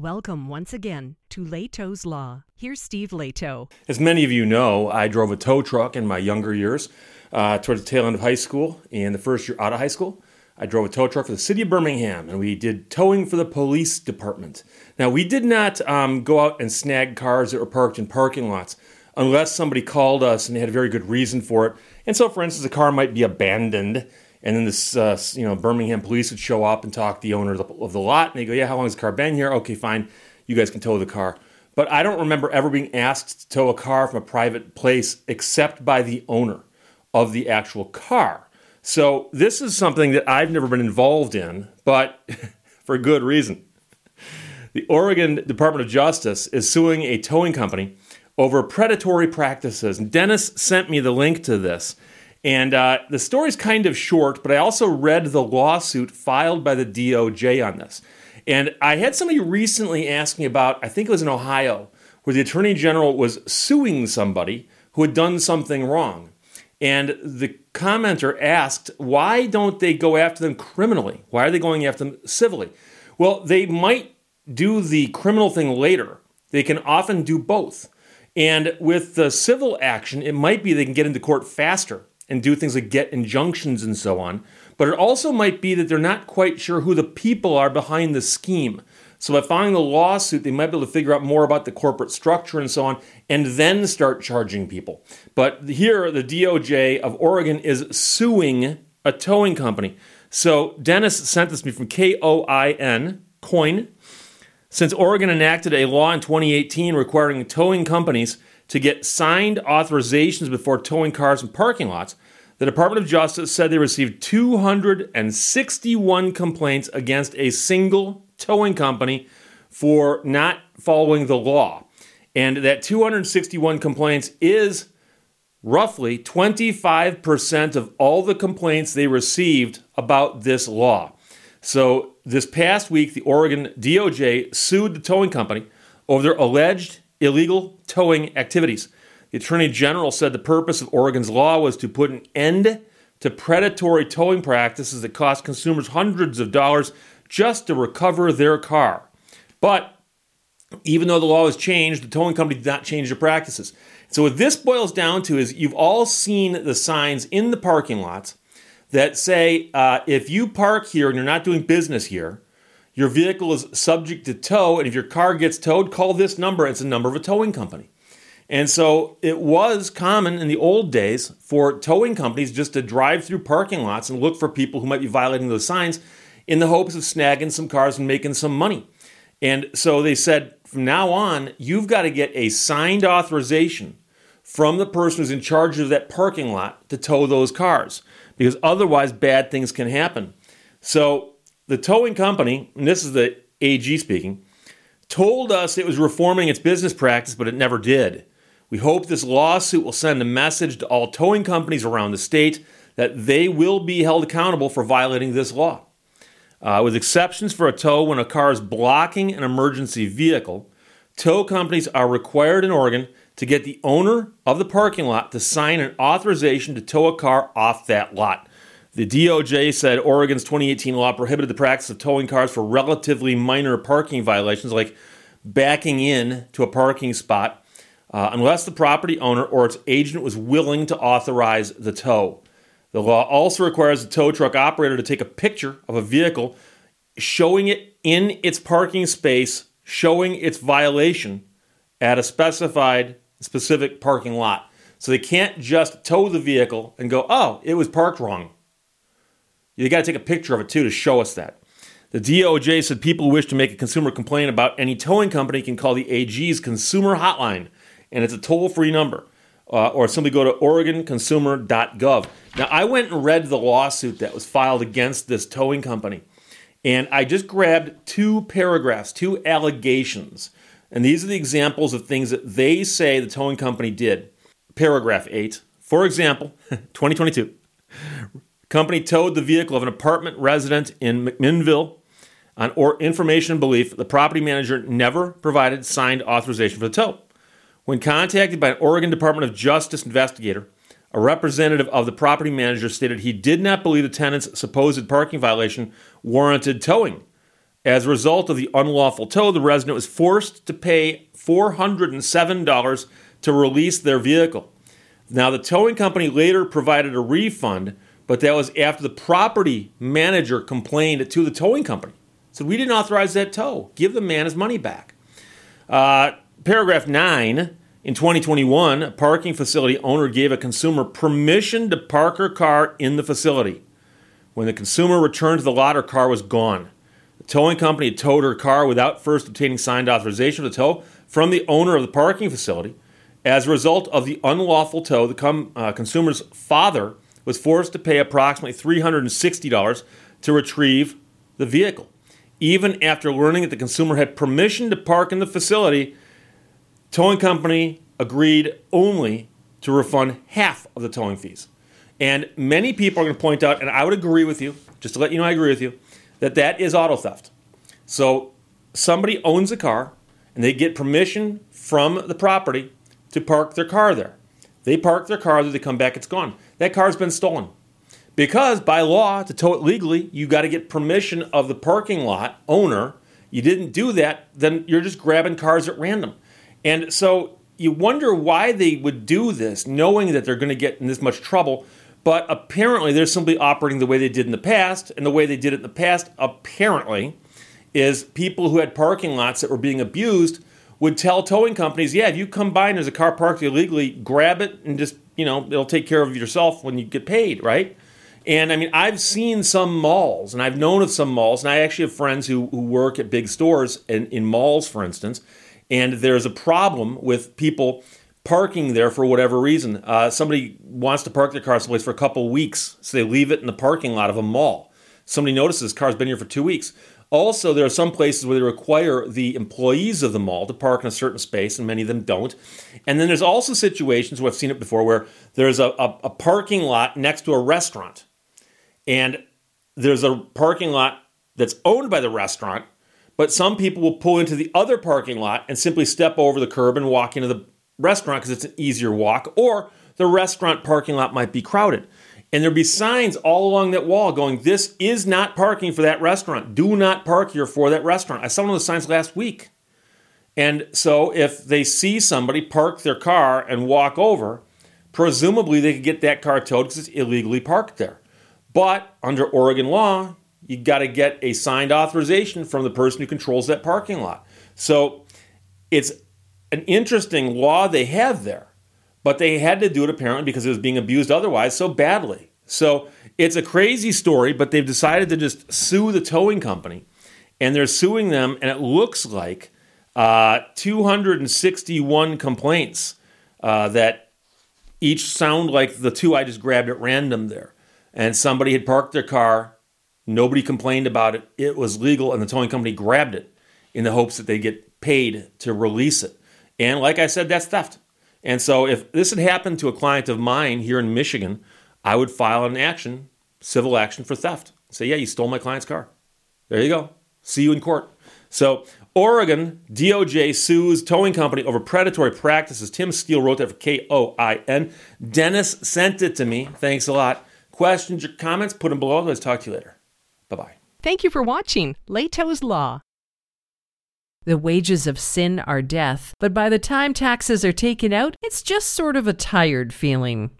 Welcome once again to Lehto's Law. Here's Steve Lehto. As many of you know, I drove a tow truck in my younger years uh, towards the tail end of high school and the first year out of high school. I drove a tow truck for the city of Birmingham and we did towing for the police department. Now, we did not um, go out and snag cars that were parked in parking lots unless somebody called us and they had a very good reason for it. And so, for instance, a car might be abandoned and then this, uh, you know, Birmingham police would show up and talk to the owner of the lot, and they go, "Yeah, how long has the car been here? Okay, fine, you guys can tow the car." But I don't remember ever being asked to tow a car from a private place except by the owner of the actual car. So this is something that I've never been involved in, but for good reason. The Oregon Department of Justice is suing a towing company over predatory practices. And Dennis sent me the link to this. And uh, the story's kind of short, but I also read the lawsuit filed by the DOJ on this. And I had somebody recently ask me about, I think it was in Ohio, where the attorney general was suing somebody who had done something wrong. And the commenter asked, why don't they go after them criminally? Why are they going after them civilly? Well, they might do the criminal thing later. They can often do both. And with the civil action, it might be they can get into court faster and do things like get injunctions and so on. But it also might be that they're not quite sure who the people are behind the scheme. So by filing the lawsuit, they might be able to figure out more about the corporate structure and so on, and then start charging people. But here, the DOJ of Oregon is suing a towing company. So Dennis sent this to me from K O I N, coin. Since Oregon enacted a law in 2018 requiring towing companies to get signed authorizations before towing cars in parking lots, the Department of Justice said they received 261 complaints against a single towing company for not following the law. And that 261 complaints is roughly 25% of all the complaints they received about this law. So, this past week, the Oregon DOJ sued the towing company over their alleged illegal towing activities. The Attorney General said the purpose of Oregon's law was to put an end to predatory towing practices that cost consumers hundreds of dollars just to recover their car. But even though the law was changed, the towing company did not change their practices. So, what this boils down to is you've all seen the signs in the parking lots that say uh, if you park here and you're not doing business here, your vehicle is subject to tow, and if your car gets towed, call this number. It's a number of a towing company. And so it was common in the old days for towing companies just to drive through parking lots and look for people who might be violating those signs in the hopes of snagging some cars and making some money. And so they said from now on, you've got to get a signed authorization from the person who's in charge of that parking lot to tow those cars because otherwise bad things can happen. So the towing company, and this is the AG speaking, told us it was reforming its business practice, but it never did. We hope this lawsuit will send a message to all towing companies around the state that they will be held accountable for violating this law. Uh, with exceptions for a tow when a car is blocking an emergency vehicle, tow companies are required in Oregon to get the owner of the parking lot to sign an authorization to tow a car off that lot. The DOJ said Oregon's 2018 law prohibited the practice of towing cars for relatively minor parking violations, like backing in to a parking spot, uh, unless the property owner or its agent was willing to authorize the tow. The law also requires the tow truck operator to take a picture of a vehicle showing it in its parking space, showing its violation at a specified specific parking lot. So they can't just tow the vehicle and go, oh, it was parked wrong. You got to take a picture of it too to show us that. The DOJ said people who wish to make a consumer complaint about any towing company can call the AG's consumer hotline, and it's a toll free number. Uh, or simply go to OregonConsumer.gov. Now, I went and read the lawsuit that was filed against this towing company, and I just grabbed two paragraphs, two allegations. And these are the examples of things that they say the towing company did. Paragraph 8, for example, 2022. Company towed the vehicle of an apartment resident in McMinnville on or information and belief the property manager never provided signed authorization for the tow. When contacted by an Oregon Department of Justice investigator, a representative of the property manager stated he did not believe the tenant's supposed parking violation warranted towing. As a result of the unlawful tow, the resident was forced to pay $407 to release their vehicle. Now, the towing company later provided a refund, but that was after the property manager complained to the towing company. Said, We didn't authorize that tow. Give the man his money back. Uh, paragraph 9 in 2021, a parking facility owner gave a consumer permission to park her car in the facility. When the consumer returned to the lot, her car was gone. The towing company towed her car without first obtaining signed authorization the tow from the owner of the parking facility. As a result of the unlawful tow, the com- uh, consumer's father was forced to pay approximately $360 to retrieve the vehicle. Even after learning that the consumer had permission to park in the facility, towing company agreed only to refund half of the towing fees. And many people are going to point out, and I would agree with you, just to let you know I agree with you, that that is auto theft. So somebody owns a car and they get permission from the property to park their car there. They park their car there, they come back, it's gone. That car's been stolen. Because by law, to tow it legally, you got to get permission of the parking lot owner. You didn't do that, then you're just grabbing cars at random. And so you wonder why they would do this, knowing that they're going to get in this much trouble. But apparently, they're simply operating the way they did in the past. And the way they did it in the past, apparently, is people who had parking lots that were being abused would tell towing companies, yeah, if you come by and there's a car parked illegally, grab it and just, you know, it'll take care of yourself when you get paid, right? And I mean, I've seen some malls and I've known of some malls, and I actually have friends who, who work at big stores in, in malls, for instance, and there's a problem with people parking there for whatever reason. Uh, somebody wants to park their car someplace for a couple weeks, so they leave it in the parking lot of a mall. Somebody notices car's been here for two weeks. Also, there are some places where they require the employees of the mall to park in a certain space, and many of them don't. And then there's also situations where I've seen it before where there's a, a, a parking lot next to a restaurant, and there's a parking lot that's owned by the restaurant, but some people will pull into the other parking lot and simply step over the curb and walk into the restaurant because it's an easier walk, or the restaurant parking lot might be crowded. And there'd be signs all along that wall going, This is not parking for that restaurant. Do not park here for that restaurant. I saw one of those signs last week. And so if they see somebody park their car and walk over, presumably they could get that car towed because it's illegally parked there. But under Oregon law, you got to get a signed authorization from the person who controls that parking lot. So it's an interesting law they have there but they had to do it apparently because it was being abused otherwise so badly. So it's a crazy story, but they've decided to just sue the towing company, and they're suing them, and it looks like uh, 261 complaints uh, that each sound like the two I just grabbed at random there. And somebody had parked their car, nobody complained about it, it was legal, and the towing company grabbed it in the hopes that they get paid to release it. And like I said, that's theft. And so if this had happened to a client of mine here in Michigan, I would file an action, civil action for theft. Say, yeah, you stole my client's car. There you go. See you in court. So Oregon DOJ sues towing company over predatory practices. Tim Steele wrote that for K O I N. Dennis sent it to me. Thanks a lot. Questions or comments? Put them below. Let's talk to you later. Bye bye. Thank you for watching Lehto's Law. The wages of sin are death, but by the time taxes are taken out, it's just sort of a tired feeling.